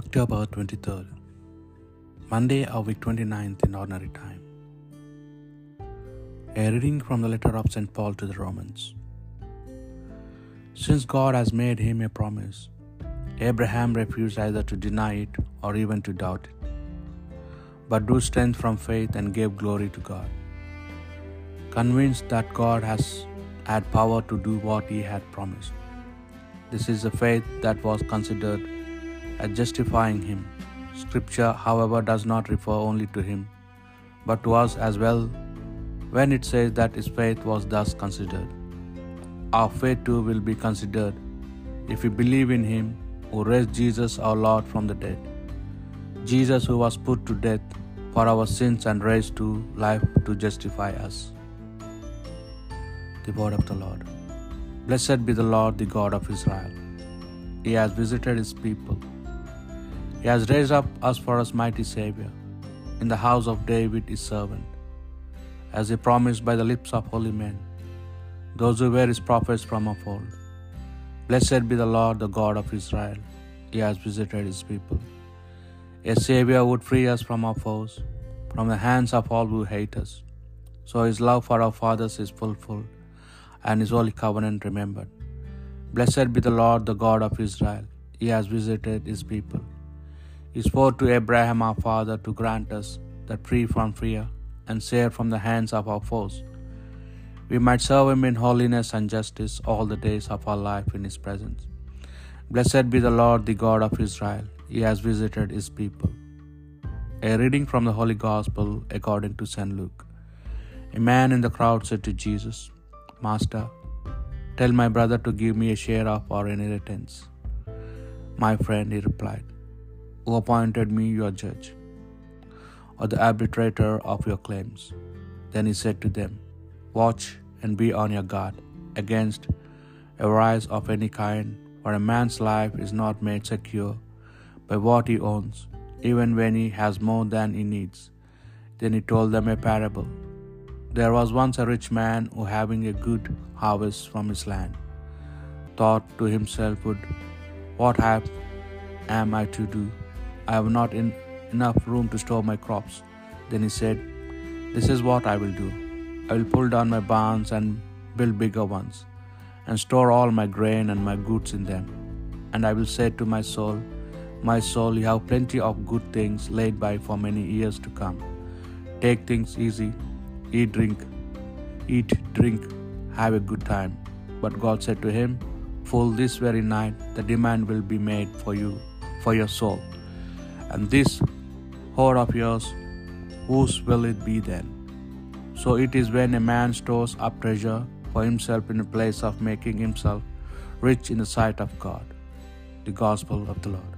October 23rd, Monday of week 29th in ordinary time. A reading from the letter of St. Paul to the Romans. Since God has made him a promise, Abraham refused either to deny it or even to doubt it, but drew strength from faith and gave glory to God, convinced that God has had power to do what he had promised. This is a faith that was considered as justifying him. Scripture, however, does not refer only to him, but to us as well when it says that his faith was thus considered. Our faith too will be considered if we believe in him who raised Jesus our Lord from the dead. Jesus, who was put to death for our sins and raised to life to justify us. The word of the Lord. Blessed be the Lord, the God of Israel. He has visited his people. He has raised up us for us mighty Saviour in the house of David his servant, as he promised by the lips of holy men, those who were his prophets from of old. Blessed be the Lord, the God of Israel. He has visited his people. A Saviour would free us from our foes, from the hands of all who hate us. So his love for our fathers is fulfilled, and his holy covenant remembered. Blessed be the Lord, the God of Israel. He has visited his people. He swore to Abraham our father to grant us that free from fear and safe from the hands of our foes, we might serve him in holiness and justice all the days of our life in his presence. Blessed be the Lord, the God of Israel. He has visited his people. A reading from the Holy Gospel according to St. Luke. A man in the crowd said to Jesus, Master, tell my brother to give me a share of our inheritance. My friend, he replied, who appointed me your judge or the arbitrator of your claims? Then he said to them, Watch and be on your guard against a rise of any kind, for a man's life is not made secure by what he owns, even when he has more than he needs. Then he told them a parable. There was once a rich man who, having a good harvest from his land, thought to himself, what have am I to do? I have not in, enough room to store my crops. Then he said, This is what I will do. I will pull down my barns and build bigger ones, and store all my grain and my goods in them. And I will say to my soul, My soul, you have plenty of good things laid by for many years to come. Take things easy, eat, drink, eat, drink, have a good time. But God said to him, Fool, this very night the demand will be made for you, for your soul. And this hoard of yours, whose will it be then? So it is when a man stores up treasure for himself in a place of making himself rich in the sight of God. The Gospel of the Lord.